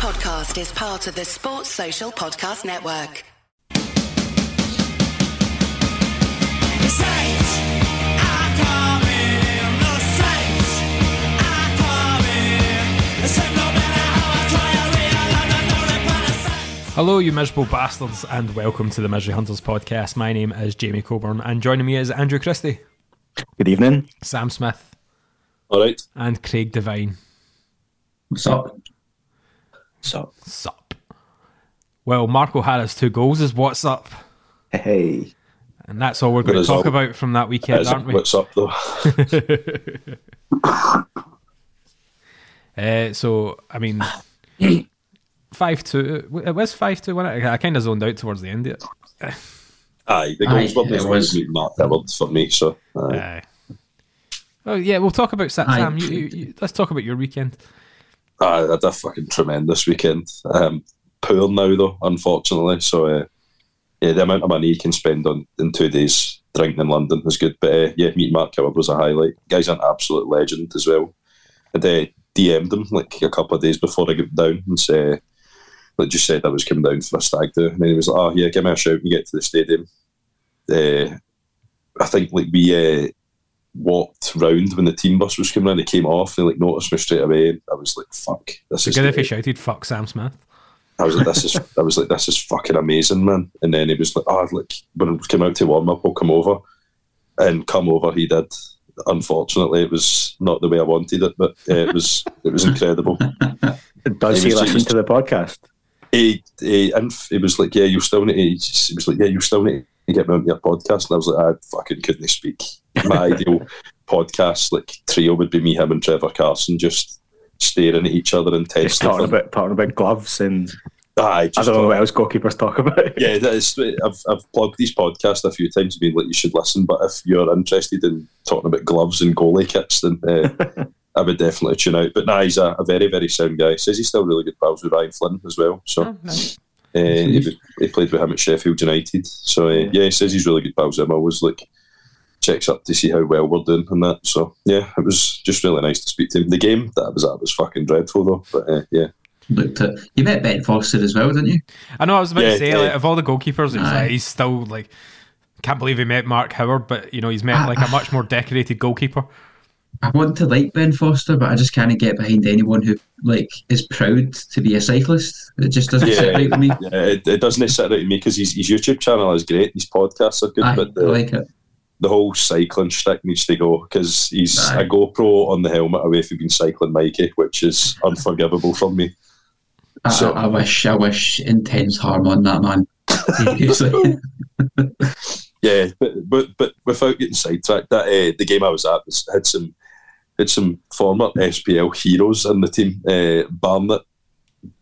podcast is part of the Sports Social Podcast Network. Hello, you miserable bastards, and welcome to the Misery Hunters podcast. My name is Jamie Coburn, and joining me is Andrew Christie, Good evening. Sam Smith, All right. and Craig Devine. What's up? So, Sup. Well, Mark O'Hara's two goals is what's up, hey, and that's all we're going to Result. talk about from that weekend, aren't we? What's up though? Uh, so, I mean, five two. It was five two. Wasn't it? I kind of zoned out towards the end of it. Aye, the Aye, goals were it as was. was Mark Howard for me. So aye. Aye. Oh yeah, we'll talk about Sa- Sam. You, you, you, let's talk about your weekend. I had a fucking tremendous weekend. Um, poor now though, unfortunately. So uh, yeah, the amount of money you can spend on in two days drinking in London is good. But uh, yeah, meet Mark Howard was a highlight. Guy's an absolute legend as well. And uh, DM'd him like a couple of days before I got down and say, like just said I was coming down for a stag do, and he was like, "Oh yeah, give me a shout when you get to the stadium." Uh, I think like we uh, walked round when the team bus was coming in. It came off and like noticed me straight away. I was like, "Fuck, this So is." good if he shouted "fuck Sam Smith." I was like, "This is." I was like, "This is fucking amazing, man." And then he was like, "Oh, like when we came out to warm up, we'll come over." And come over, he did. Unfortunately, it was not the way I wanted it, but uh, it was it was incredible. does It he listen just- to the podcast? he, he, and he was like, "Yeah, you still need." To, he was like, "Yeah, you still need to get me on your podcast." And I was like, "I fucking couldn't speak." My ideal podcast, like trio, would be me, him, and Trevor Carson, just staring at each other Just intensely. talking about talking about gloves and Aye, I just don't know what else goalkeepers talk about. yeah, that is. I've I've plugged these podcasts a few times, been like you should listen. But if you're interested in talking about gloves and goalie kits, then uh, I would definitely tune out. But nah, he's a, a very very sound guy. Says he's still really good pals with Ryan Flynn as well. So Oh, nice. Uh, he, he played with him at Sheffield United. So uh, yeah, he says he's really good pals with him. I was like checks up to see how well we're doing and that. So yeah, it was just really nice to speak to him. The game that was that was fucking dreadful though. But uh, yeah, Looked at you met Ben Foster as well, didn't you? I know. I was about Yeah, to say, yeah. like, of all the goalkeepers, it like, he's still like, can't believe he met Mark Howard, but you know, he's met like a much more decorated goalkeeper. I want to like Ben Foster, but I just can't get behind anyone who like is proud to be a cyclist. It just doesn't sit right with me. yeah, it, it doesn't sit right with me because his, his YouTube channel is great. His podcasts are good, Aye, but I the, like it. the whole cycling shtick needs to go because he's Aye. a GoPro on the helmet away from being cycling Mikey, which is unforgivable from me. I, So- I, I wish, I wish intense harm on that man. Yeah, but but, but without getting sidetracked, that uh, the game I was at was, had some had some former SPL heroes in the team. Uh, Barnet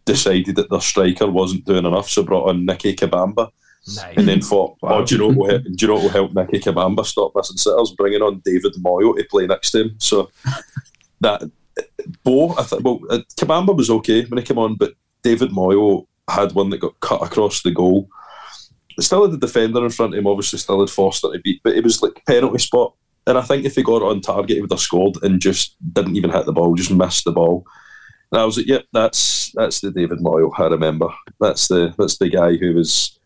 decided that their striker wasn't doing enough, so brought on Nicky Kabamba, Nice. and then thought, Wow. "Oh, do you know what? will help- Do you know what will help Nicky Kabamba stop missing sitters? Bringing on David Moyo to play next to him." So that Bo, I thought, well, uh, Kabamba was okay when he came on, but David Moyo had one that got cut across the goal. Still had the defender in front of him, obviously still had Foster to beat, but it was like penalty spot. And I think if he got on target, he would have scored and just didn't even hit the ball, just missed the ball. And I was like, yep, that's that's the David Moyo I remember. That's the that's the guy who was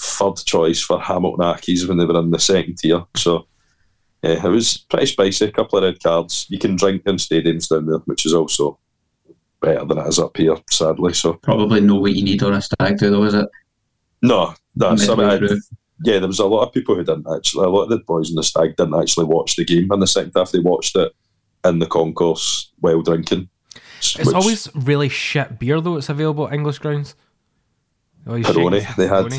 third choice for Hamilton Accies when they were in the second tier. So yeah, it was pretty spicy. A couple of red cards. You can drink in stadiums down there, which is also better than it is up here, sadly. So Probably know what you need on a stag do, though, is it? no, no, some, Midway I, through. Yeah, there was a lot of people who didn't actually. A lot of the boys in the stag didn't actually watch the game in the second half. They watched it in the concourse while drinking. It's which- always really shit beer though. It's available at English grounds. Oh, Peroni, they had-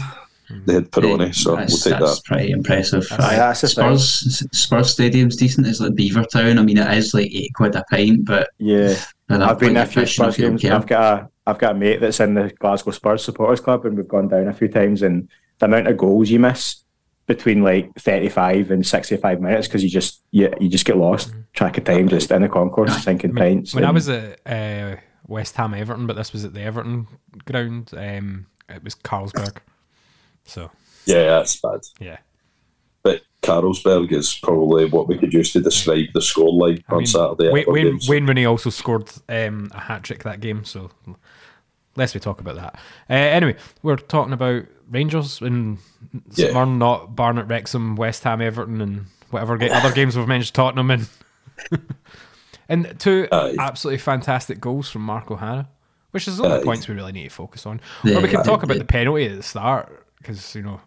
they had Peroni, Yeah, so we'll take that's that. pretty impressive. That's- Aye, that's the Spurs Spurs Stadium's decent. It's like Beavertown. I mean, it is like eight quid a pint, but Yeah, I've been like a few your fish and Spurs if you don't games. I've got a I've got a mate that's in the Glasgow Spurs supporters club, and we've gone down a few times. And the amount of goals you miss between like thirty five and sixty five minutes because you just you, you just get lost track of time just in the concourse drinking Mm-hmm. I mean, pints. when I was at uh, West Ham Everton, but this was at the Everton ground. Um, it was Carlsberg. So Yeah, that's bad. yeah, But Carlsberg is probably what we could use to describe the scoreline I on mean, Saturday. Wayne, Wayne. Wayne Rooney also scored um, a hat trick that game. So lest we talk about that. Uh, anyway, we're talking about Rangers and Yeah. St Mirren, not Barnet, Wrexham, West Ham, Everton, and whatever ga- other games we've mentioned, Tottenham, and and two Aye. absolutely fantastic goals from Mark O'Hara, which is the only Aye. points we really need to focus on. The- or we can talk the- about the penalty at the start because you know.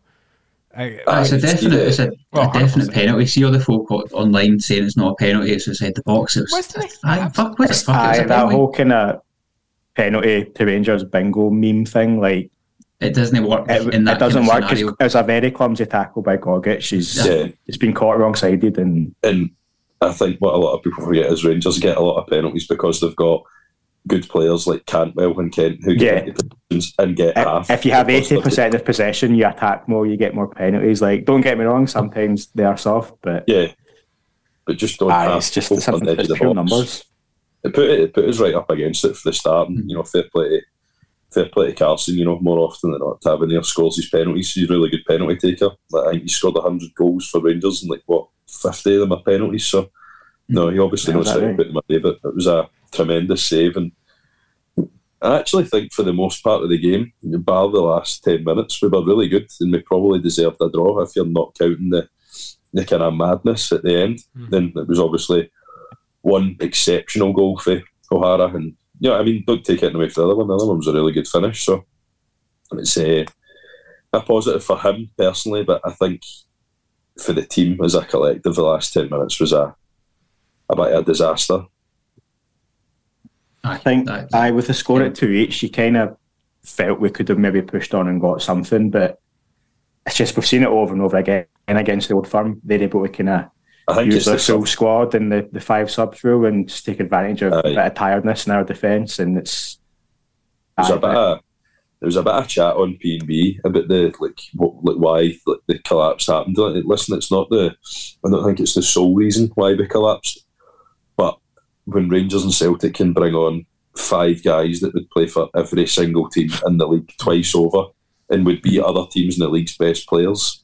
I, Ah, it's a definite, it's a, Oh, a definite 100%. penalty. See all the folk o- online saying it's not a penalty, it's inside the box. It was, Wasn't it? Aye, fuck, was it? Fuck, it was Aye, that whole kind of penalty to Rangers bingo meme thing, like It doesn't work it, in that it doesn't kind work of because scenario. it was a very clumsy tackle by Gogic. She's Yeah. it's been caught wrong sided, and And I think what a lot of people forget is Rangers get a lot of penalties because they've got good players like Cantwell and Kent who get Yeah. into positions and get half. if, if you have eighty percent of possession, you attack more, you get more penalties. Like, don't get me wrong, sometimes they are soft, but Yeah. But just don't aye, have it's just folk it's, the edge of the pure box. numbers. It put it, put us right up against it for the start. And, hmm. you know, fair play to fair play to Carson. You know, more often than not, Tavernier scores his penalties. He's a really good penalty taker. Like, I think he scored hundred goals for Rangers, and like what fifty of them are penalties. So hmm. no, he obviously knows how to put them away. But it was a tremendous save, and I actually think for the most part of the game, bar the last ten minutes, we were really good, and we probably deserved a draw. If you're not counting the the kind of madness at the end, hmm. then it was obviously one exceptional goal for O'Hara, and yeah, I mean, don't take it away from the other one. The other one was a really good finish, so it's uh, a positive for him personally. But I think for the team as a collective, the last ten minutes was a a bit of a disaster. I think I with the score at two each, you kind of felt we could have maybe pushed on and got something, but it's just we've seen it over and over again against the old firm. They're able to kind of I think use their the full squad and the, the five subs rule and just take advantage of a bit of tiredness in our defence, and it's. There's a bit of there was a bit of chat on P and B about the like what, like why like, the collapse happened. Listen, it's not the I don't think it's the sole reason why we collapsed, but when Rangers and Celtic can bring on five guys that would play for every single team in the league twice over and would be other teams in the league's best players.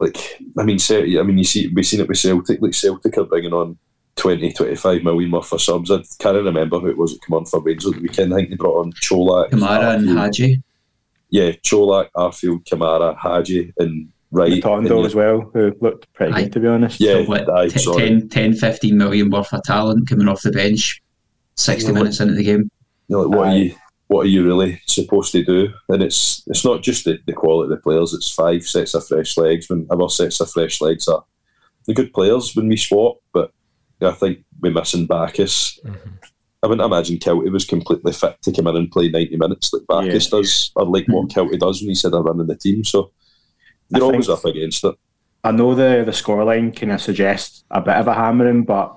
Like I mean, Celtic, I mean, you see, we've seen it with Celtic. Like Celtic are bringing on 20, 25 million worth of subs. I can't remember who it was that came on for Rangers at the weekend. I think they brought on Colak, Kamara and Arfield. Hagi. Yeah, Colak, Arfield, Kamara, Hagi, and Wright. Tondo as well, who looked pretty Aye. good to be honest. Yeah, So what, aye, t- 10, 10, 15 million worth of talent coming off the bench 60 Yeah, minutes into the game. you know, like, what Aye. are you what are you really supposed to do? And it's it's not just the, the quality of the players, it's five sets of fresh legs. When our sets of fresh legs are the good players when we swap, but I think we're missing Baccus. Mm-hmm. I wouldn't imagine Kiltie was completely fit to come in and play 90 minutes like Baccus Yeah. does, or like what mm-hmm. Kiltie does when he said I'm running the team. So I you're always up against it. I know the the scoreline kind of suggests a bit of a hammering, but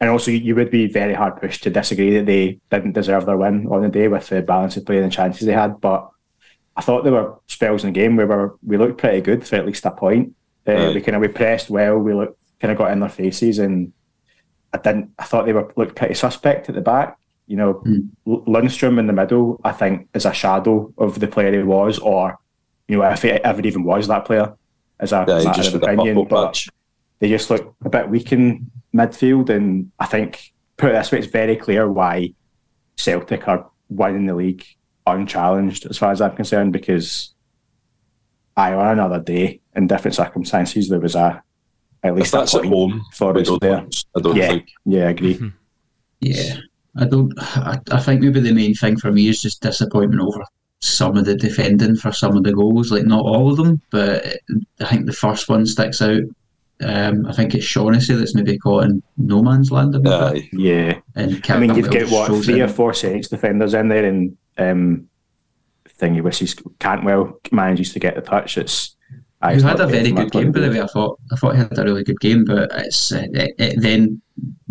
and also you would be very hard pushed to disagree that they didn't deserve their win on the day with the balance of play and the chances they had. But I thought there were spells in the game where we, were, we looked pretty good for at least a point. Uh, Aye. we kind of we pressed well. We looked kind of got in their faces, and I didn't. I thought they were looked pretty suspect at the back. You know, Mm. Lundstram in the middle, I think, is a shadow of the player he was, or you know, if he ever even was that player, as a Yeah, matter just of opinion. But they just look a bit weak in midfield, and I think put it this way, it's very clear why Celtic are winning the league unchallenged, as far as I'm concerned, because I on another day in different circumstances there was a at If least a that's at home, for us don't, there. I don't Yeah. think. Yeah, I agree. Mhm. Yeah, I don't. I, I think maybe the main thing for me is just disappointment over some of the defending for some of the goals. Like not all of them, but I think the first one sticks out. Um, I think it's Shaughnessy that's maybe caught in no man's land. Aye. Yeah, And I mean you'd Cantwell get what three in. or four Saints defenders in there, and um, thingy wishes Cantwell manages to get the touch. It's Who had a very good game, by the way. I thought I thought he had a really good game, but it's uh, it, it then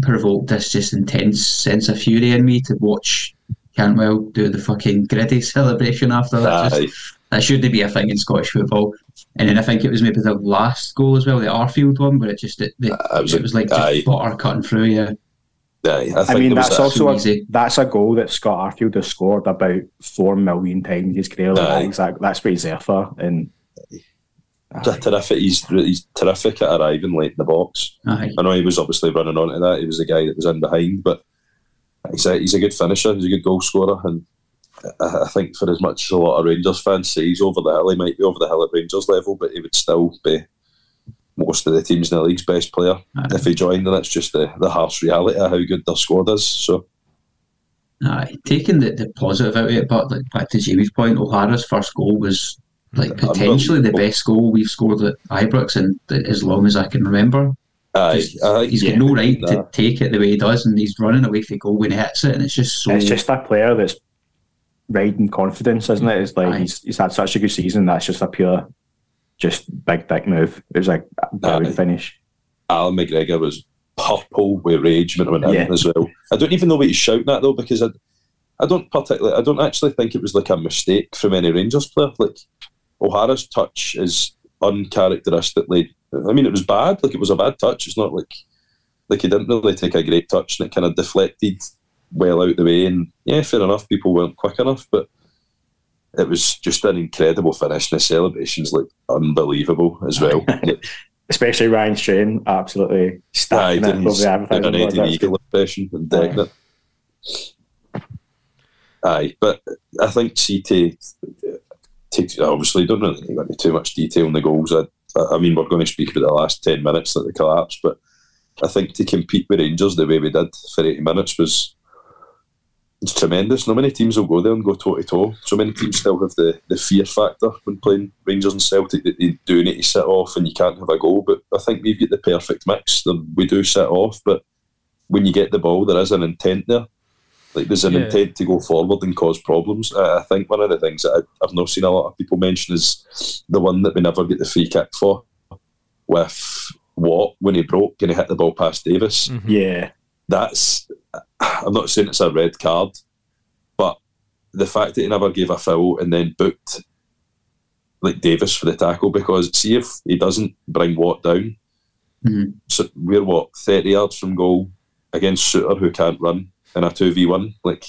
provoked this just intense sense of fury in me to watch Cantwell do the fucking gritty celebration after that. Just, that shouldn't be a thing in Scottish football. And then I think it was maybe the last goal as well, the Arfield one, where it just it, it, Uh, was it a- was like just aye. butter cutting through. Yeah, Aye, I, I mean, that's also a, that's a goal that Scott Arfield has scored about four million times in his career. Like, Aye. that's, exact, that's what he's there for. And He's terrific. He's he's terrific at arriving late in the box. aye. I know he was obviously running onto that. He was the guy that was in behind, but he's a he's a good finisher. He's a good goal scorer, and I, I think for as much as a lot of Rangers fans say he's over the hill, he might be over the hill at Rangers level, but he would still be most of the teams in the league's best player Aye. if he joined, and it's just the, the harsh reality of how good their squad is. So Aye, taking the, the positive out of it, but like back to Jamie's point, O'Hara's first goal was like potentially the best goal we've scored at Ibrox in as long as I can remember. aye, Just- I He's Yeah. got no right Nah. to take it the way he does, and he's running away for goal when he hits it, and it's just so. It's just that player that's riding confidence, isn't it? It's like he's, he's had such a good season. That's just a pure, just big dick move. It was like a brilliant Aye. finish. Alan McGregor was purple with rage when it went in as well. I don't even know what he's shouting at though because I, I don't particularly, I don't actually think it was like a mistake from any Rangers player. Like O'Hara's touch is uncharacteristically. I mean, it was bad. Like it was a bad touch. It's not like like he didn't really take a great touch and it kind of deflected well out the way. And yeah, fair enough. People weren't quick enough, but it was just an incredible finish. And the celebrations like unbelievable as well. Especially Ryan Strain, absolutely stacking it doing over the an. Eddie Eagle impression and it. Aye, but I think CT takes obviously don't really go into too much detail on the goals. I, I mean, we're going to speak about the last ten minutes that they collapsed, but I think to compete with Rangers the way we did for eighty minutes was it's tremendous. Not many teams will go there and go toe to toe. So many teams still have the, the fear factor when playing Rangers and Celtic that they do need to sit off and you can't have a goal. But I think we've got the perfect mix. We do sit off, but when you get the ball, there is an intent there. Like there's an Yeah. intent to go forward and cause problems. I, I think one of the things that I, I've not seen a lot of people mention is the one that we never get the free kick for with Watt when he broke and he hit the ball past Davis Mhm. Yeah, that's I'm not saying it's a red card, but the fact that he never gave a foul and then booked like Davis for the tackle because see if he doesn't bring Watt down, Mhm. so we're what thirty yards from goal against Souttar who can't run in a two v one. Like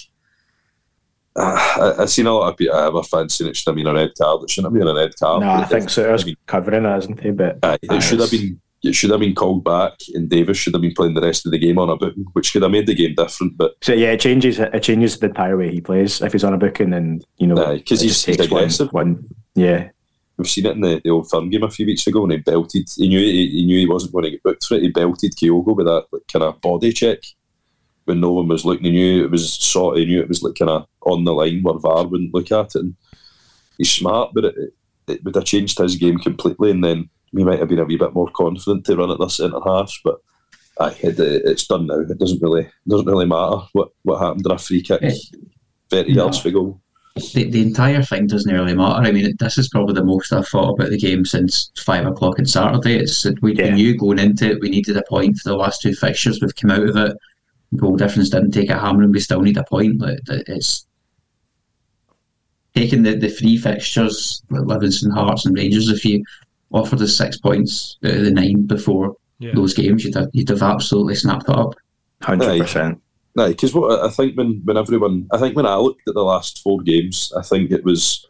uh, I, I've seen a lot of people, other fans saying it should have been a red card. It shouldn't have been a red card. no, I think Souttar's I mean, covering it, isn't he? But Aye, it should have been it should have been called back, and Davis should have been playing the rest of the game on a booking, which could have made the game different. But So yeah, it changes it changes the entire way he plays if he's on a booking and you know because he's- he's takes one- aggressive. One, yeah, we've seen it in the, the old firm game a few weeks ago when he belted. He knew he, he knew he wasn't going to get booked for it. He belted Kyogo with that like, kind of body check when no one was looking. He knew it was sort. He knew it was like kind of on the line where VAR wouldn't look at it. And he's smart, but it, it, it would have changed his game completely. And then he might have been a wee bit more confident to run at their centre halves. But aye, it, uh, it's done now. It doesn't really doesn't really matter what what happened in a free kick, eh, thirty no. yards for goal. the, the entire thing doesn't really matter. I mean, this is probably the most I've thought about the game since five o'clock on Saturday. It's we, Yeah. we knew going into it we needed a point for the last two fixtures. We've come out of it. Goal difference didn't take a hammer, and we still need a point. Like, it's taking the, the three fixtures, Livingston, Hearts, and Rangers. If you offered us six points out of the nine before Yeah. those games, you'd have, you'd have absolutely snapped it up. hundred percent. No, because what I think when, when everyone, I think when I looked at the last four games, I think it was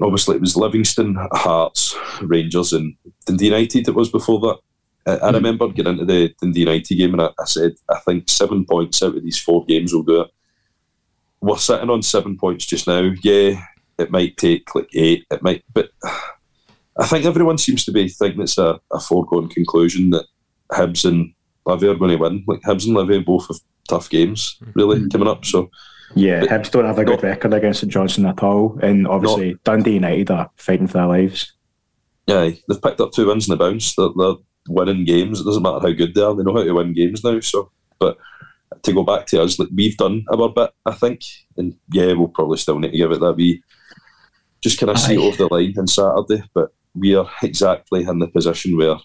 obviously it was Livingston, Hearts, Rangers, and Dundee United. It was before that. I, I Mhm. remember getting into the Dundee United game, and I, I said, I think seven points out of these four games will do it. We're sitting on seven points just now. Yeah, it might take like eight. It might, but I think everyone seems to be thinking it's a, a foregone conclusion that Hibs and Livy are going to win. Like Hibs and Livy both have tough games really Mhm. coming up. So Yeah, But- Hibs don't have a good No. record against St Johnstone at all, and obviously not, Dundee United are fighting for their lives. yeah, they've picked up two wins in the bounce. They're, they're winning games. It doesn't matter how good they are. They know how to win games now. So, but to go back to us, like we've done our bit, I think, and yeah, we'll probably still need to give it that we just kind of see it Aye. over the line on Saturday. But we are exactly in the position where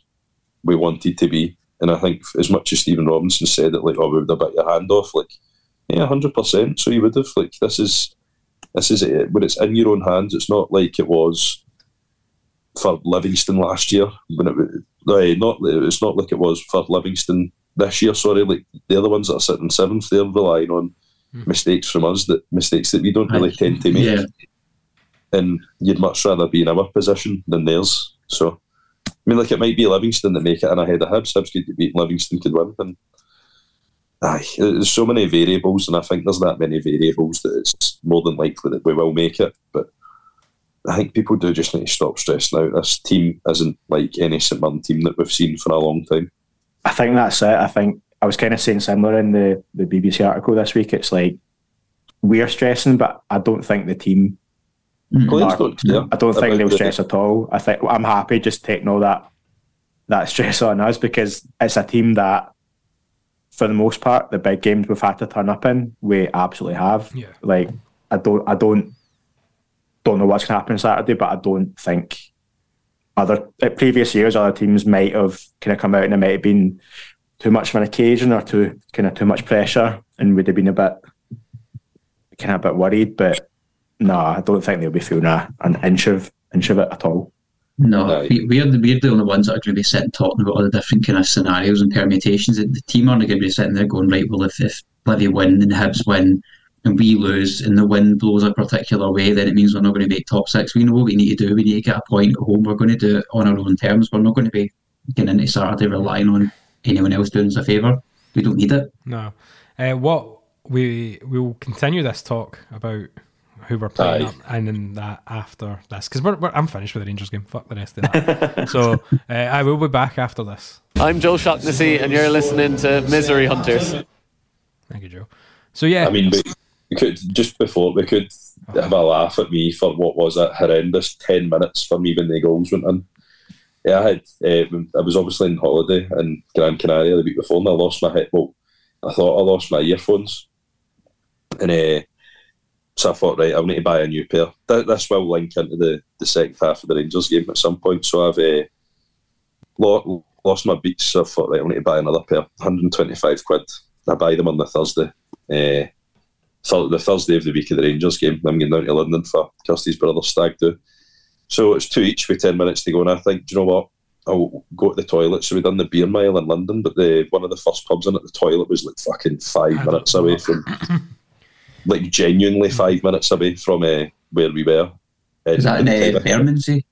we wanted to be. And I think as much as Stephen Robinson said that, like, oh, we would have bit your hand off, like, yeah, hundred percent. So you would have, like, this is this is it. When it's in your own hands, it's not like it was for Livingston last year. When it was, right, not it's not like it was for Livingston this year. Sorry, like the other ones that are sitting seventh, they're relying on Hmm. mistakes from us that mistakes that we don't really Aye. tend to make Yeah. And you'd much rather be in our position than theirs. So, I mean, like it might be Livingston that make it in ahead of Hibs. Hibs could beat Livingston could win, and aye, there's so many variables, and I think there's that many variables that it's more than likely that we will make it. But I think people do just need to stop stressing out. This team isn't like any St Mirren team that we've seen for a long time. I think that's it. I think I was kind of saying similar in the, the BBC article this week. It's like we're stressing, but I don't think the team. Players don't care I don't think they'll the- stress at all. I think I'm happy just taking all that that stress on us because it's a team that, for the most part, the big games we've had to turn up in, we absolutely have. Yeah. Like I don't, I don't, don't know what's going to happen Saturday, but I don't think other at previous years other teams might have kind of come out and it might have been too much of an occasion or too kind of too much pressure and would have been a bit kind of a bit worried. But no, I don't think they'll be feeling a, an inch of inch of it at all. No, Aye. we, we're, the, we're the only ones that are going to be sitting talking about all the different kind of scenarios and permutations. The the team aren't going to be sitting there going, right, well, if, if Bloody win and Hibs win and we lose and the wind blows a particular way, then it means we're not going to make top six. We know what we need to do. We need to get a point at home. We're going to do it on our own terms. We're not going to be getting into Saturday relying on anyone else doing us a favour. We don't need it. No. Uh, what we we will continue this talk about who we're playing up and then that after this because we're, we're, I'm finished with the Rangers game. Fuck the rest of that. so uh, I will be back after this. I'm Joe Shaughnessy, and you're listening to Misery Hunters. Thank you, Joe. So yeah, I mean, we, we could just before we could have a laugh at me for what was that horrendous ten minutes for me when the goals went in. Yeah, I had. Uh, I was obviously on holiday in Gran Canaria the week before, and I lost my head. Well, I thought I lost my earphones, and uh, so I thought, right, I'll need to buy a new pair. Th- This will link into the, the second half of the Rangers game at some point. So I've uh, lo- lost my beats. So I thought, right, I'll need to buy another pair. 125 quid. I buy them on the Thursday. Uh, so the Thursday of the week of the Rangers game. I'm going down to London for Kirsty's brother's stag do. So it's two each with 10 minutes to go. And I think, do you know what? I'll go to the toilet. So we've done the beer mile in London, but the one of the first pubs in it, the toilet was like fucking five minutes away from, like genuinely five minutes away from uh, where we were. Is that in And uh, of- Bermondsey?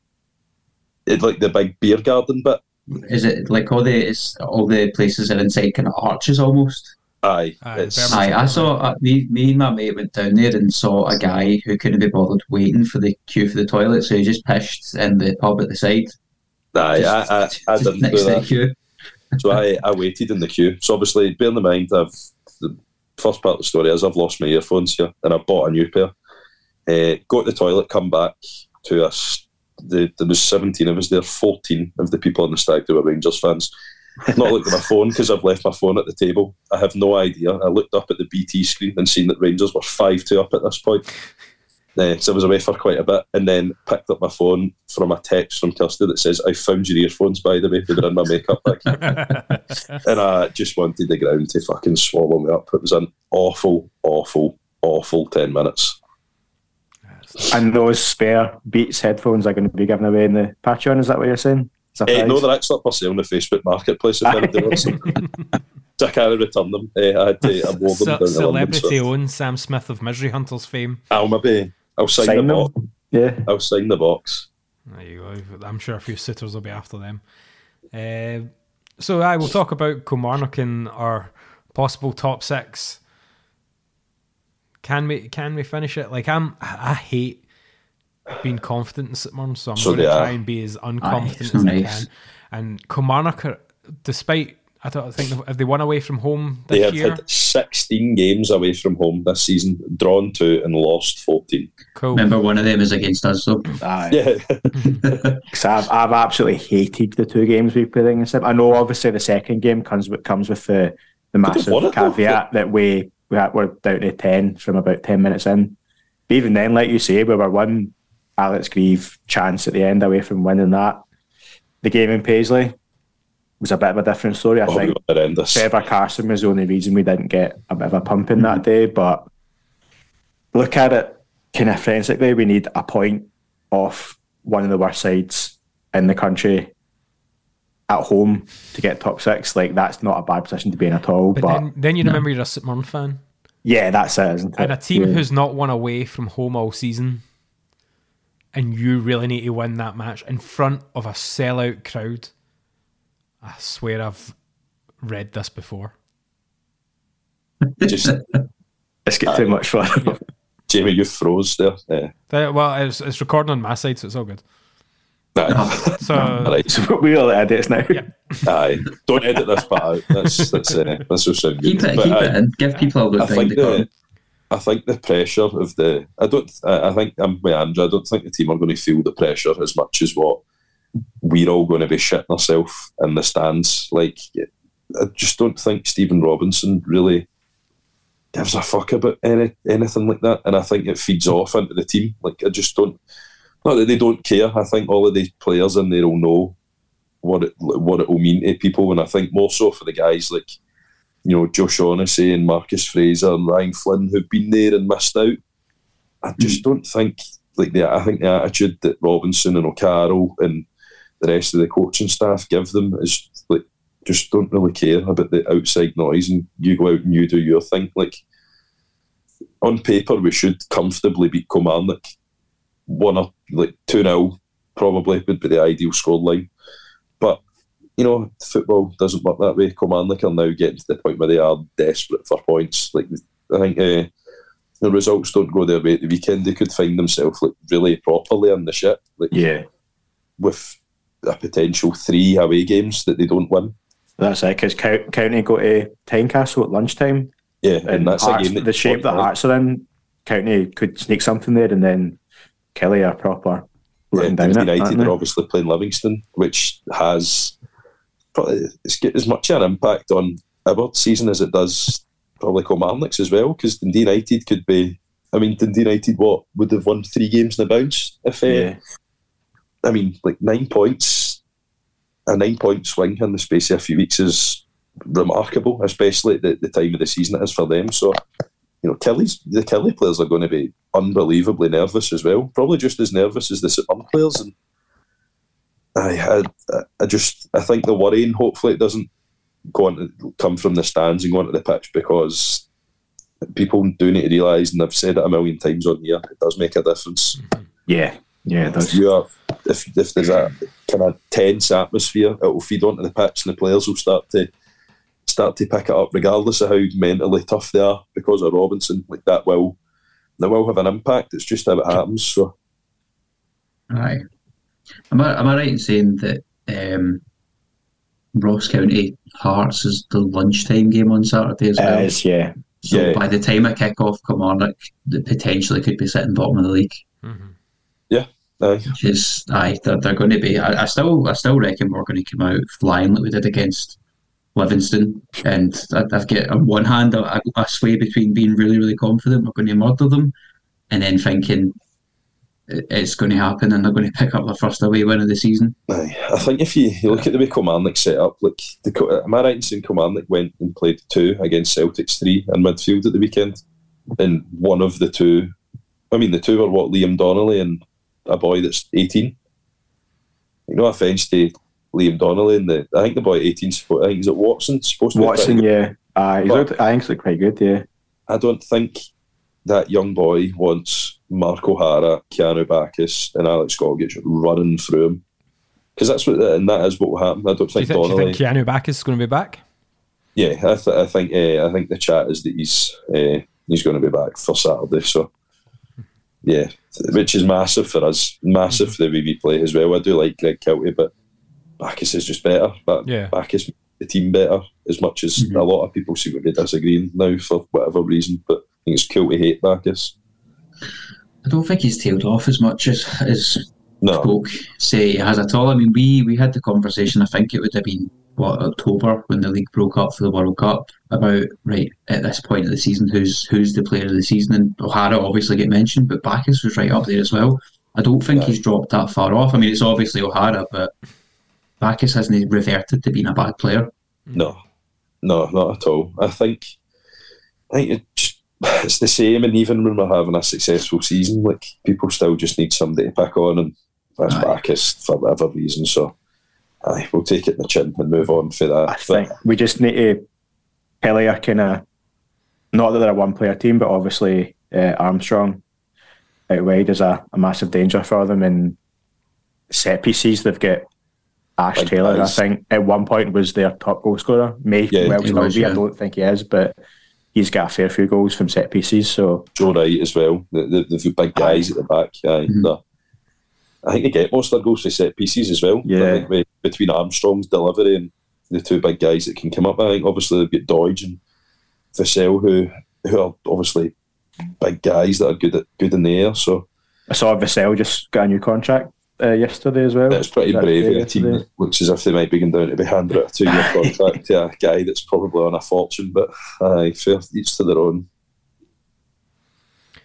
it, like the big beer garden bit. Is it like all the it's, all the places are inside kind of arches almost? Aye, Aye, it's, Aye, I saw uh, me, me and my mate went down there and saw a guy who couldn't be bothered waiting for the queue for the toilet, so he just pished in the pub at the side. aye, I, I, I just didn't next do to the that. queue. So I, I waited in the queue. So obviously, bearing in mind, I've the first part of the story is I've lost my earphones here, and I bought a new pair. Uh, go to the toilet, come back to us. The, there was 17 of us there, 14 of the people on the stag that were Rangers fans. I've not looked at my phone because I've left my phone at the table. I have no idea. I looked up at the BT screen and seen that Rangers were 5 2 up at this point. Uh, so I was away for quite a bit and then picked up my phone from a text from Kirsty that says, I found your earphones, by the way. They were in my makeup bag and I just wanted the ground to fucking swallow me up. It was an awful, awful, awful 10 minutes. And those spare Beats headphones are going to be given away in the Patreon. Is that what you're saying? Is that Eh, no, they're actually up for sale on the Facebook marketplace if anybody wants them. So I can't return them. Eh, I had to, I wore them Ce- down to London. celebrity So owned Sam Smith of Misery Hunters fame. I'll maybe, I'll sign, Sign the box. Yeah. I'll sign the box. There you go. I'm sure a few sitters will be after them. Uh, so I will talk about Kilmarnock and our possible top six. Can we can we finish it? Like I'm I hate being confident in St Mirren, so I'm So going to try are. and be as unconfident so as I can. And Kilmarnock, are, despite I don't think have they won away from home this They have year. had 16 games away from home this season, drawn two and lost 14. Cool. Remember, one of them is against us, so Aye. Yeah. 'Cause I've, I've absolutely hated the two games we've played against them. I know obviously the second game comes with comes with the, the massive won it, though. caveat that we we had, we're down to ten from about ten minutes in. But even then, like you say, we were one Alex Greive chance at the end away from winning that. The game in Paisley was a bit of a different story. I Oh, think were horrendous. Trevor Carson was the only reason we didn't get a bit of a pump in that hmm. day. But look at it kind of forensically, we need a point off one of the worst sides in the country at home to get top six. Like that's not a bad position to be in at all. But, But, then, then you remember you're a St Mirren fan. yeah, that's it, isn't it? and a team Yeah. who's not won away from home all season, and you really need to win that match in front of a sellout crowd. I swear I've read this before. Just It's get too much fun. Jamie, you froze there. Yeah. Uh, well, it's, it's recording on my side, so it's all good. Aye. So, right. so we all edits now. Yeah. Aye. Don't edit this part out. That's that's uh, that's so sound good. Keep it, But keep aye. it in. Give people a I look behind think the the. I think the pressure of the I don't I I think I'm with Andrew. I don't think the team are going to feel the pressure as much as what we're all going to be shitting ourselves in the stands. Like I just don't think Stephen Robinson really gives a fuck about any anything like that, and I think it feeds off into the team. Like I just don't. Not that they don't care. I think all of the players in there will know what it what it will mean to people, and I think more so for the guys like you know, Joe Shaughnessy and Marcus Fraser and Ryan Flynn who've been there and missed out. I just mm. don't think like the I think the attitude that Robinson and O'Carroll and the rest of the coaching staff give them is like just don't really care about the outside noise and you go out and you do your thing. Like on paper we should comfortably beat Kilmarnock one up like two 0 probably would be the ideal scoreline. But you know, football doesn't work that way. Kilmarnock are now getting to the point where they are desperate for points. Like I think uh, the results don't go their way at the weekend. They could find themselves like really properly in the shit, like Yeah, with a potential three away games that they don't win. that's it. Because County go to Tynecastle at lunchtime, Yeah, and, and that's Hearts, a game that the shape that Hearts are in. County could sneak something there, and then Killie are proper Yeah, down it. United aren't are they? obviously playing Livingston, which has probably as much an impact on our season as it does probably Kilmarnock's as well. Because Dundee United could be. I mean, Dundee United what would have won three games in a bounce if uh, Yeah. I mean, like nine points, a nine point swing in the space of a few weeks is remarkable, especially at the, the time of the season it is for them. So, you know, Killie's the Killie players are going to be unbelievably nervous as well, probably just as nervous as the St players. And I, I, I just, I think the worrying, hopefully, it doesn't go on to come from the stands and go onto the pitch because people do need to realise, and I've said it a million times on here, it does make a difference Yeah, yeah, it does. you are if if there's a kind of tense atmosphere, it will feed onto the pitch, and the players will start to start to pick it up, regardless of how mentally tough they are, because of Robinson. Like that will that will have an impact. It's just how it happens. So Aye. Am I, am I right in saying that um, Ross County Hearts is the lunchtime game on Saturday as well? It is, yeah. so yeah. by the time it kick off, Kilmarnock they potentially could be sitting bottom of the league. Aye. Which is aye, they're, they're going to be. I, I still, I still reckon we're going to come out flying like we did against Livingston. And I, I've got on one hand a, a sway between being really, really confident we're going to murder them, and then thinking it's going to happen and they're going to pick up their first away win of the season. Aye. I think if you, you look at the way Kilmarnock set up, like the, am I right in saying Kilmarnock went and played two against Celtics three in midfield at the weekend, and one of the two, I mean the two were what Liam Donnelly and a boy that's eighteen. No offence to Liam Donnelly and the I think the boy at eighteen. I think is at Watson supposed to Watson, pretty yeah. Uh, he's looked, I think he's looked quite good, yeah. I don't think that young boy wants Mark O'Hara, Keanu Baccus, and Alex Gogic running through him. Because that's what, and that is what will happen. I don't Do you, think think, do you think Keanu Baccus is going to be back? Yeah, I, th- I think uh, I think the chat is that he's uh, he's going to be back for Saturday. So yeah, which is massive for us, massive for the way we play as well. I do like Greg Kiltie, but Baccus is just better. But Yeah. Baccus the team better as much as Mhm. a lot of people seem to be disagreeing now for whatever reason. But I think it's cool to hate Baccus. I don't think he's tailed off as much as as No, folk say he has at all. I mean, we we had the conversation. I think it would have been what October when the league broke up for the World Cup about right at this point of the season who's who's the player of the season. And O'Hara obviously get mentioned, but Baccus was right up there as well. I don't think Right. he's dropped that far off. I mean, it's obviously O'Hara, but Baccus hasn't reverted to being a bad player. No, no, not at all. I think, I think it it's the same. And even when we're having a successful season, like people still just need somebody to pick on, and that's Aye. Baccus for whatever reason. So, aye, we'll take it in the chin and move on for that. I think we just need to. Killie are kind of not that they're a one player team, but obviously uh, Armstrong out wide is a, a massive danger for them. And set pieces, they've got Ash Big Taylor. I think, at one point was their top goal scorer. May Yeah, well still be, I don't think he is, but he's got a fair few goals from set pieces. So Joe Wright as well. The, the, the big guys at the back. Aye, Mhm. I think they get most of their goals for set pieces as well. Yeah. Between Armstrong's delivery and the two big guys that can come up, I think obviously they've got Dodge and Vassell who who are obviously big guys that are good at good in the air. So I saw Vassell just got a new contract uh, yesterday as well. That's pretty brave of a team that looks as if they might be going down to be handed a two year contract to a guy that's probably on a fortune, but aye, fair each to their own.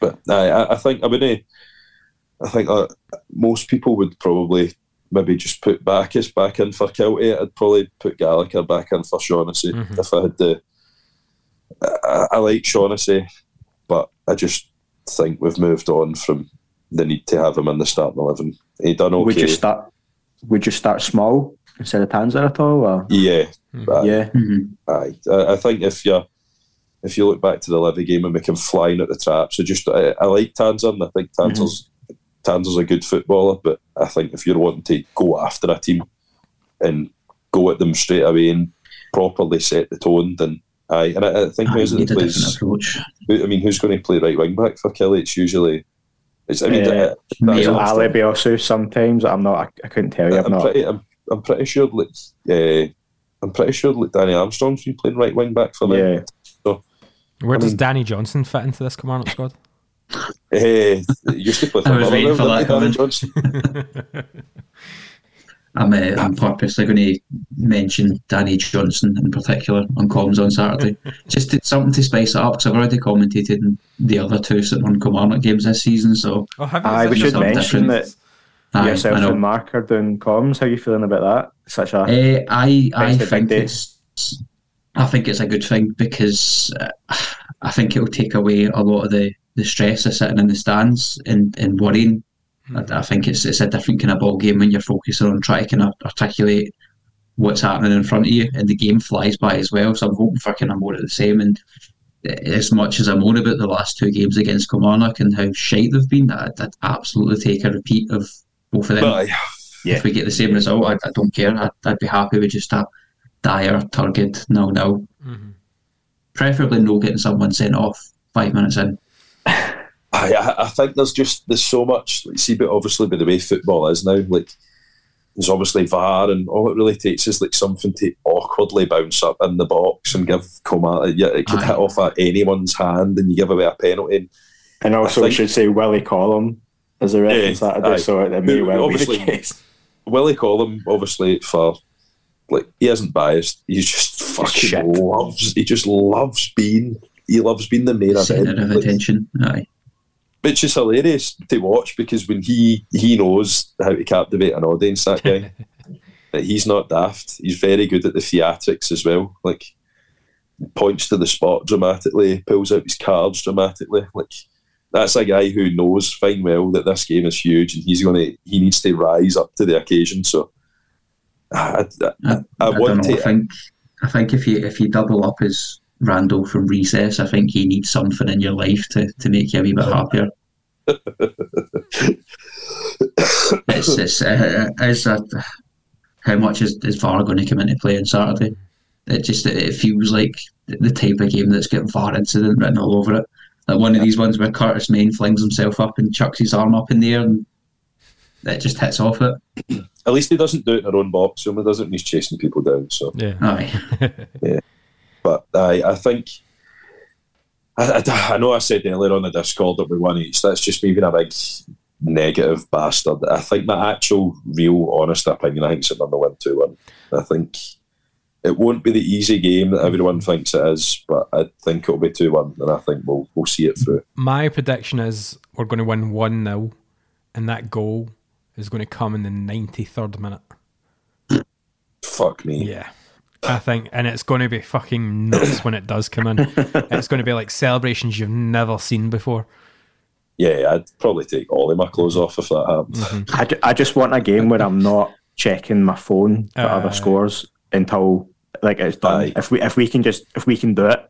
But aye, I, I think I mean, I think uh, most people would probably maybe just put Baccus back in for Kiltie. I'd probably put Gallagher back in for Shaughnessy Mhm. if I had the. I, I like Shaughnessy, but I just think we've moved on from the need to have him in the starting eleven. He done okay. Would you start? Would you start small instead of Tanser at all? Or? yeah, aye. Yeah, Mhm. Aye, I, I think if you if you look back to the Levy game and make him flying at the trap, so just I, I like Tanser and I think Tanser's Tanser's a good footballer, but I think if you're wanting to go after a team and go at them straight away and properly set the tone, then aye, and I, I think Aye, who's you need a plays. approach. I mean, who's going to play right wing back for Killie? It's usually. It's, I mean, Uh, Mail. Ali Bielsu sometimes. I'm not. I, I couldn't tell you. I'm I'm not. pretty. I'm, I'm pretty sure. Like, uh, I'm pretty sure like Danny Armstrong's been playing right wing back for them. Yeah, So, Where I does mean- Danny Johnson fit into this Kilmarnock squad? Eh, he used to play for I was waiting Motherwell, for didn't that he, Danny comment. Johnson? I'm, uh, I'm purposely going to mention Danny Johnson in particular on comms on Saturday. Just to, something to spice it up because I've already commentated in the other two St Kilmarnock games this season. So Oh, have you? Aye, we that should something mention different? that aye, yourself I and Mark are doing comms. How are you feeling about that? Such a Uh, I I think big it's I think it's a good thing because uh, I think it will take away a lot of the, the stress of sitting in the stands and, and worrying. I, I think it's it's a different kind of ball game when you're focusing on trying to kind of articulate what's happening in front of you, and the game flies by as well. So I'm hoping for kind of more of the same. And as much as I moan about the last two games against Kilmarnock and how shite they've been, I'd, I'd absolutely take a repeat of both of them But Yeah. if we get the same result, I, I don't care. I'd, I'd be happy with just a dire, turgid nil nil. Mhm. Preferably no getting someone sent off five minutes in. I, I- I think there's just there's so much. Like, see, but obviously, by the way football is now, like there's obviously VAR, and all it really takes is like something to awkwardly bounce up in the box and give Coma. Uh, yeah, it could Aye. hit off at anyone's hand, and you give away a penalty. And also, I we think- should say Willie Collum as a ref Yeah, on Saturday, aye. so it may Who- well be the obviously- case. Willie Collum, obviously, for like he isn't biased. He just fucking shit. loves. He just loves being. He loves being the main Centre event. of attention. Aye. which is hilarious to watch because when he he knows how to captivate an audience, that guy. He's not daft. He's very good at the theatrics as well. Like points to the spot dramatically, pulls out his cards dramatically. Like that's a guy who knows fine well that this game is huge and he's gonna he needs to rise up to the occasion. So I, I, I, I I don't want know. I think I think if you if you double up as Randall from recess, I think you need something in your life to, to make you a wee bit happier. it's it's, uh, it's uh, how much is, is VAR going to come into play on Saturday? It just it feels like the type of game that's got VAR incident written all over it. Like one of these ones where Curtis Main flings himself up and chucks his arm up in the air and it just hits off it. at least he doesn't do it in their own box, so he doesn't when he's chasing people down. So Yeah. Aye. But I, I think I, I, I know I said earlier on the Discord that we won each. That's just me being a big negative bastard. I think my actual, real, honest opinion, I think it's another one two one. I think it won't be the easy game that everyone thinks it is, but I think it'll be two one, and I think we'll we'll see it through. My prediction is we're going to win 1 0, and that goal is going to come in the 93rd minute. Fuck me. Yeah. I think, and it's going to be fucking nuts when it does come in. It's going to be like celebrations you've never seen before. Yeah, I'd probably take all of my clothes off if that happened. Mm-hmm. I, ju- I just want a game where I'm not checking my phone for Aye. other uh, scores until like it's done. Aye. If we if we can just if we can do it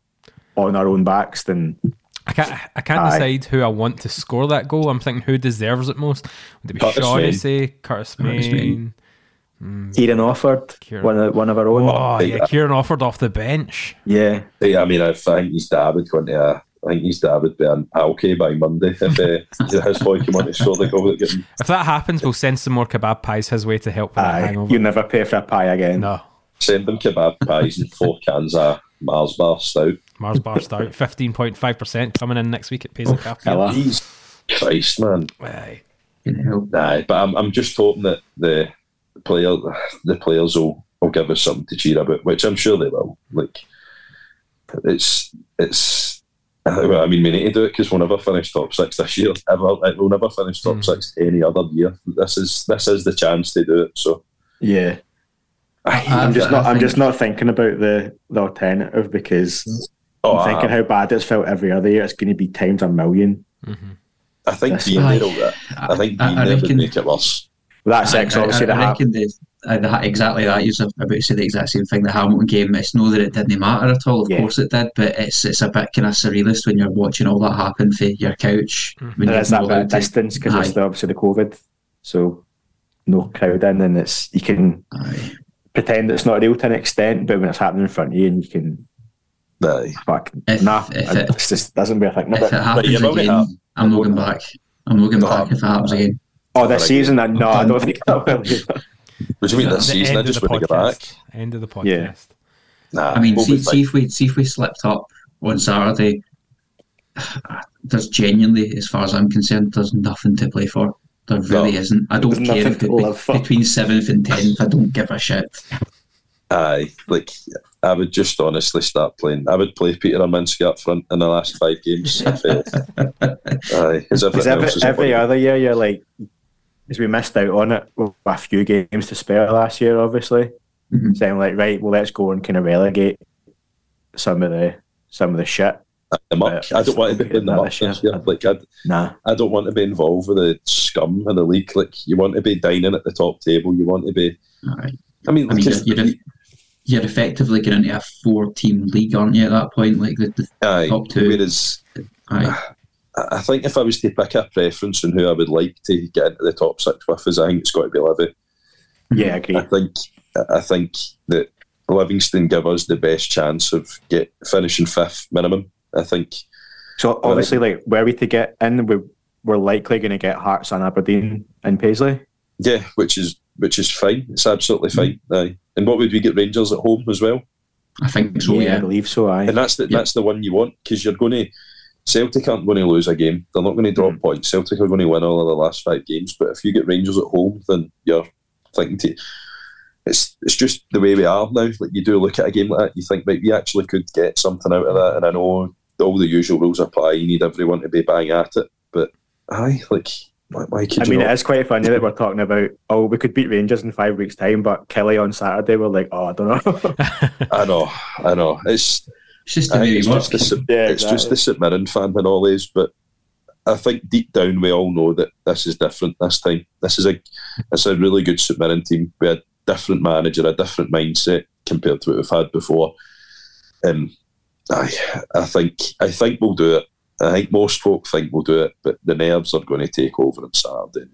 on our own backs, then I can't. I can't Aye. decide who I want to score that goal. I'm thinking who deserves it most. Would it be Curtis Shaughnessy, Curtis Curtis Main? Kieran Offord, Kieran. one of one of our own. Oh, yeah, Kieran Offord off the bench. Yeah, Yeah, I mean, I think his dad would go into a, I think his dad would be an okay by Monday if uh, his boy came on to score the goal that. If that happens, we'll send some more kebab pies his way to help with that aye. hangover. You never pay for a pie again. no, Send them kebab pies and four cans of Mars bar stout. Mars bar stout, fifteen point five percent coming in next week at Paisley Cafe. Killer. Jesus Christ, man. Aye. You know, Nah, but I'm, I'm just hoping that the player, the players will, will give us something to cheer about, which I'm sure they will. Like, it's it's. I mean, we need to do it because we'll never finish top six this year. Ever, we'll never finish top hmm. six any other year. This is this is the chance to do it. So Yeah, I- I'm just not. I'm just not thinking about the the alternative because hmm. oh, I'm thinking I, how bad it's felt every other year. It's going to be times a million. Mm-hmm. I think That's being right. there, will- I think I- being I there would make it worse. That I- six I- obviously I, the I half. reckon the, uh, the, exactly that. You're about to say the exact same thing. The Hamilton game. It's no that it didn't matter at all. Of Yeah. course it did, but it's it's a bit kind of surrealist when you're watching all that happen for your couch. When There you're is that not bit of distance because it's the, obviously the COVID, so no crowd in, and it's you can Aye. pretend it's not real to an extent, but when it's happening in front of you, and you can Aye. fuck If- nah, if it, it- it's just doesn't bear thinking If it happens you've again, I'm not going back. I'm not going back if it happens again. Oh, this Like- season, uh, no, I don't think that will. What do you mean this The season? I just the want to get back. End of the podcast. Yeah. Nah, I mean, we'll see, see if we see if we slipped up on Saturday. There's genuinely, as far as I'm concerned, there's nothing to play for. There really No. isn't. I don't care if to it live be between seventh and tenth. I don't give a shit. Aye, like I would just honestly start playing. I would play Peter Urminsky up front in the last five games. If, aye, Because as every, else every other year, you're like, because we missed out on it with a few games to spare last year, obviously. Mhm. Saying like, right, well, let's go and kind of relegate some of the some of the shit. The muck. I don't want to be playing the Not muck this year. year. Like I, Nah, I don't want to be involved with the scum in the league. Like you want to be dining at the top table. You want to be. Aye. I mean, I mean, you're, you're, you're effectively getting into a four-team league, aren't you? At that point, like the, the aye. top two. Whereas aye. I I think if I was to pick a preference on who I would like to get into the top six with, is I think it's got to be Livi. yeah, I agree. I think I think that Livingston give us the best chance of get finishing fifth minimum. I think So obviously, like, where we to get in, we, we're likely going to get Hearts and Aberdeen and Paisley. yeah, which is which is fine. It's absolutely mm-hmm. fine. Aye. And what would we get Rangers at home as well? I think so. I Yeah. I believe so. Aye. And that's the Yeah. that's the one you want because you're going to Celtic aren't going to lose a game. They're not going to drop Mm. points. Celtic are going to win all of the last five games. But if you get Rangers at home, then you're thinking to. It's it's just the way we are now. Like you do look at a game like that, you think, right, we actually could get something out of that. And I know all the usual rules apply. You need everyone to be bang at it. But aye, like why, why could I mean, not? it is quite funny that we're talking about, oh, we could beat Rangers in five weeks' time, but Killie on Saturday, we're like, oh, I don't know. I know, I know. It's It's just the way it's just the Yeah, it's just the St Mirren fan and all these, but I think deep down we all know that this is different this time. This is a it's a really good St Mirren team. We had a different manager, a different mindset compared to what we've had before. Um, and I I think I think we'll do it. I think most folk think we'll do it, but the nerves are going to take over on Saturday.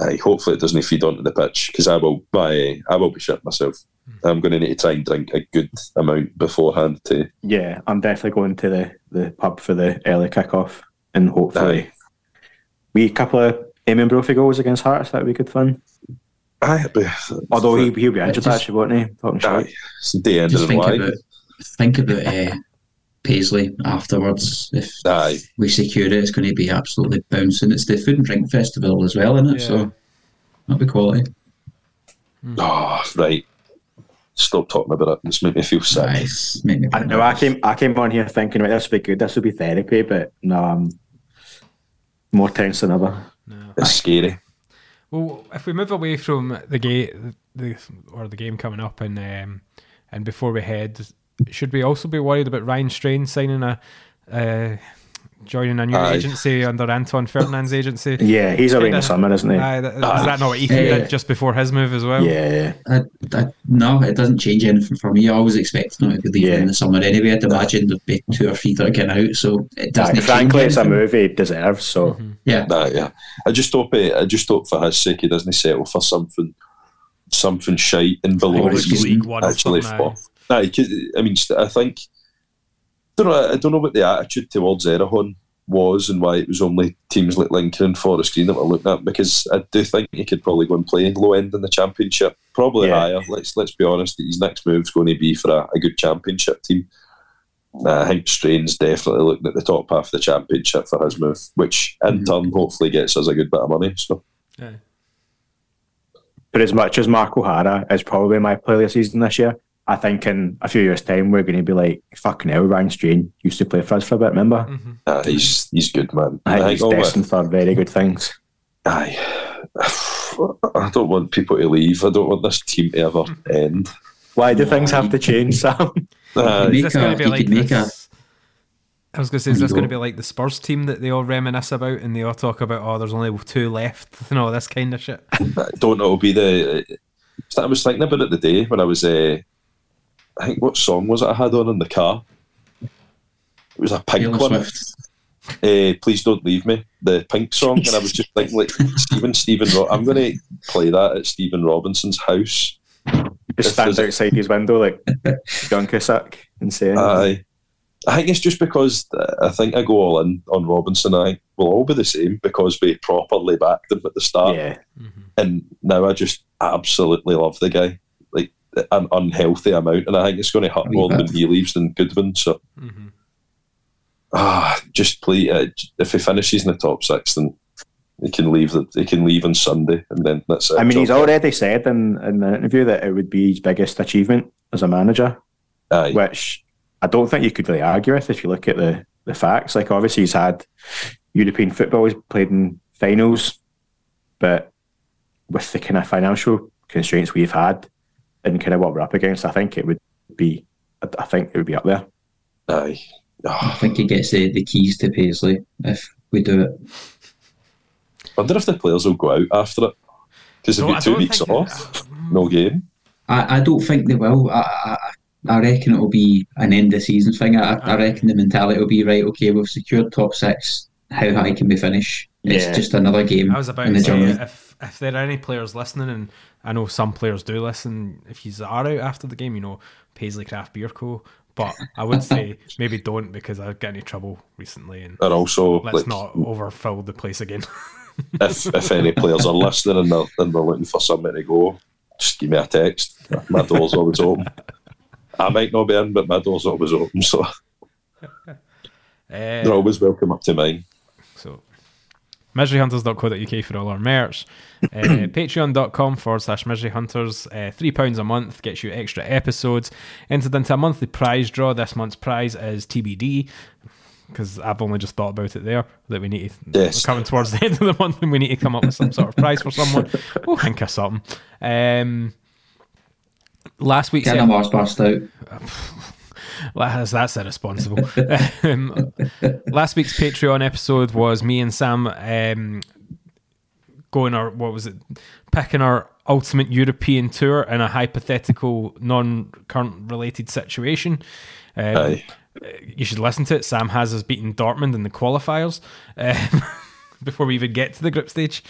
Aye, hopefully it doesn't feed onto the pitch because I will. I, I will be shit myself. I'm going to need to try and drink a good amount beforehand to yeah, I'm definitely going to the, the pub for the early kick-off and hopefully we a couple of Eamon Brophy goals against Hearts. That would be good fun. Aye, but Although he, he'll be injured, Just- actually, won't he? Talking aye, shit. it's the end Just of the think line. about think about uh, Paisley afterwards. If Aye, we secure it, it's going to be absolutely bouncing. It's the food and drink festival as well, isn't it? Yeah. So that'll be quality. oh right. Stop talking about it. It's made me feel sick. Nice. Make me I know I came I came on here thinking about this would be good, this would be therapy, but no, I'm more tense than ever. No. It's scary. Well, if we move away from the game, the or the game coming up, and um, and before we head, should we also be worried about Ryan Strain signing a, uh, joining a new Aye. agency under Anton Ferdinand's agency? Yeah, he's away in the summer, isn't he? Aye, that, is that not what Ethan Yeah. did just before his move as well? Yeah, I, I, no, it doesn't change anything for me. I always expected him to be leaving Yeah. in the summer anyway. I'd imagine there'd be two or three that are getting out, so it doesn't. Aye, frankly, it's a anything. move he deserves. So Yeah, Aye, yeah. I just hope. eh, I just hope for his sake he doesn't settle for something something shite and below Or that it's he's League One actually something, aye. fought. Aye, 'cause, I mean, I think don't know. I don't know what the attitude towards Erhahon was and why it was only teams like Lincoln and Forest Green that we're looking at. Because I do think he could probably go and play low end in the championship, probably Yeah. higher. Let's let's be honest. That his next move's going to be for a, a good championship team. Uh, I think Strain's definitely looking at the top half of the championship for his move, which in turn hopefully gets us a good bit of money. So Aye. For as much as Mark O'Hara is probably my player of the season this year, I think in a few years' time we're going to be like, fucking hell, Ryan Strain used to play for us for a bit, remember? uh, he's he's good, man. I think he's all that- destined for very good things. Aye. I don't want people to leave. I don't want this team to ever end. Why do things have to change, Sam? Aye. Make Is this going to be like could make this? I was going to say, is this going to be like the Spurs team that they all reminisce about and they all talk about, oh, there's only two left and all this kind of shit? I don't know. It'll be the. I was thinking about it the day when I was. Uh, I think what song was it I had on in the car? It was a pink Taylor one. Swift. Uh, Please don't leave me. The pink song, and I was just thinking, like Stephen Stephen. Ro- I'm going to play that at Stephen Robinson's house. Just stand outside his window like John Cusack and say, Aye. I think it's just because uh, I think I go all in on Robinson. I we'll all be the same because we properly backed him at the start. yeah, and now I just absolutely love the guy, like an unhealthy amount, and I think it's going to hurt more bit. when he leaves than Goodwin. So, Mhm. ah, just play. Uh, if he finishes in the top six, then he can leave. The, he can leave on Sunday, and then that's it. I mean, he's Job- already said in, in the interview that it would be his biggest achievement as a manager, Aye. which I don't think you could really argue with if you look at the, the facts. Like, obviously, he's had European football, he's played in finals, but with the kind of financial constraints we've had and kind of what we're up against, I think it would be, I- I think it would be up there. Aye. I Ah, think he gets the, the keys to Paisley if we do it. I wonder if the players will go out after it because they've No, got I two don't weeks think- off, no game. I, I don't think they will. I, I, I reckon it'll be an end of season thing. I, I reckon the mentality will be right. Okay, we've secured top six. How high can we finish? It's Yeah. just another game I was about in to the say, if, if there are any players listening, and I know some players do listen, if you are out after the game, you know, Paisley Craft Beer Co. But I would say maybe don't because I've got into trouble recently and And also, let's like, not overfill the place again. if if any players are listening and they're, and they're looking for somewhere to go, just give me a text. My door's always open. I might not be in, but my door's always open, so Uh, they're always welcome up to mine. So, miseryhunters.co.uk for all our merch. Uh, Patreon.com forward slash miseryhunters. Uh, £3 a month gets you extra episodes. Entered into a monthly prize draw. This month's prize is TBD. Because I've only just thought about it there that we need to. Yes. We're coming towards the end of the month and we need to come up with some sort of prize for someone. We'll think of something. Um, last week's Getting a Mars burst out. That's, that's irresponsible. um, last week's Patreon episode was me and Sam um, going our what was it, picking our ultimate European tour in a hypothetical, non-current related situation. Um, Aye. you should listen to it. Sam has us beating Dortmund in the qualifiers um, before we even get to the group stage,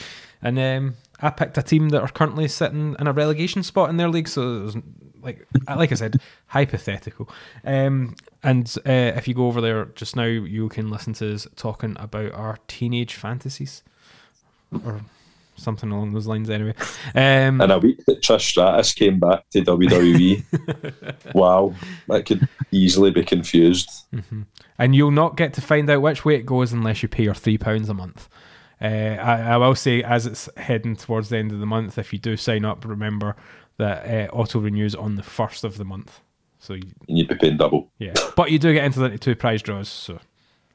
and um, I picked a team that are currently sitting in a relegation spot in their league. So it was like, like I said, hypothetical. Um, and uh, if you go over there just now, you can listen to us talking about our teenage fantasies or something along those lines. Anyway, um, And a week that Trish Stratus came back to WWE. wow, that could easily be confused. and you'll not get to find out which way it goes unless you pay your three pounds a month. Uh, I, I will say, as it's heading towards the end of the month, if you do sign up, remember that uh, auto renews on the first of the month. So you- And you'd be paying double. yeah, but you do get into the two prize draws. So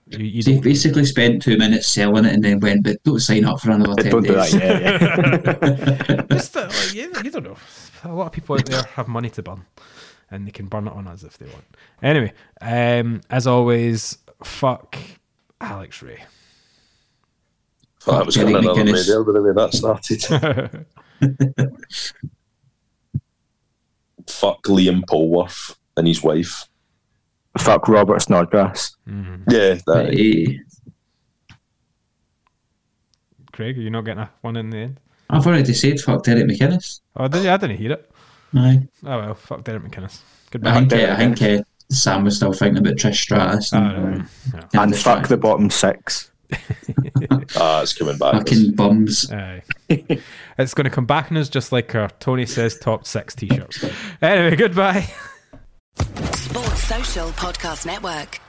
you, you They basically spent two minutes selling it and then went, but don't sign up for another 10 Don't do that, yeah, yeah. Just, uh, like, you, you don't know. A lot of people out there have money to burn, and they can burn it on us if they want. Anyway, um, as always, fuck Alex Ray. Thought that was Jerry going another McGuinness. radio, but the way that started. Fuck Liam Polworth and his wife. Fuck Robert Snodgrass. Yeah, that, Hey, Craig, are you not getting a one in the end? I've already said fuck Derek McInnes. Oh, did you? I didn't hear it. Aye. Oh well, fuck Derek McInnes. Goodbye. I Goodbye. think, Derek uh, I think uh, Sam was still thinking about Trish Stratus Oh, and, no. uh, Yeah. And fuck the bottom six. Ah, it's coming back. fucking bums. Aye. it's going to come back in us just like our Tony says top six t-shirts. Anyway, goodbye. Sports Social Podcast Network.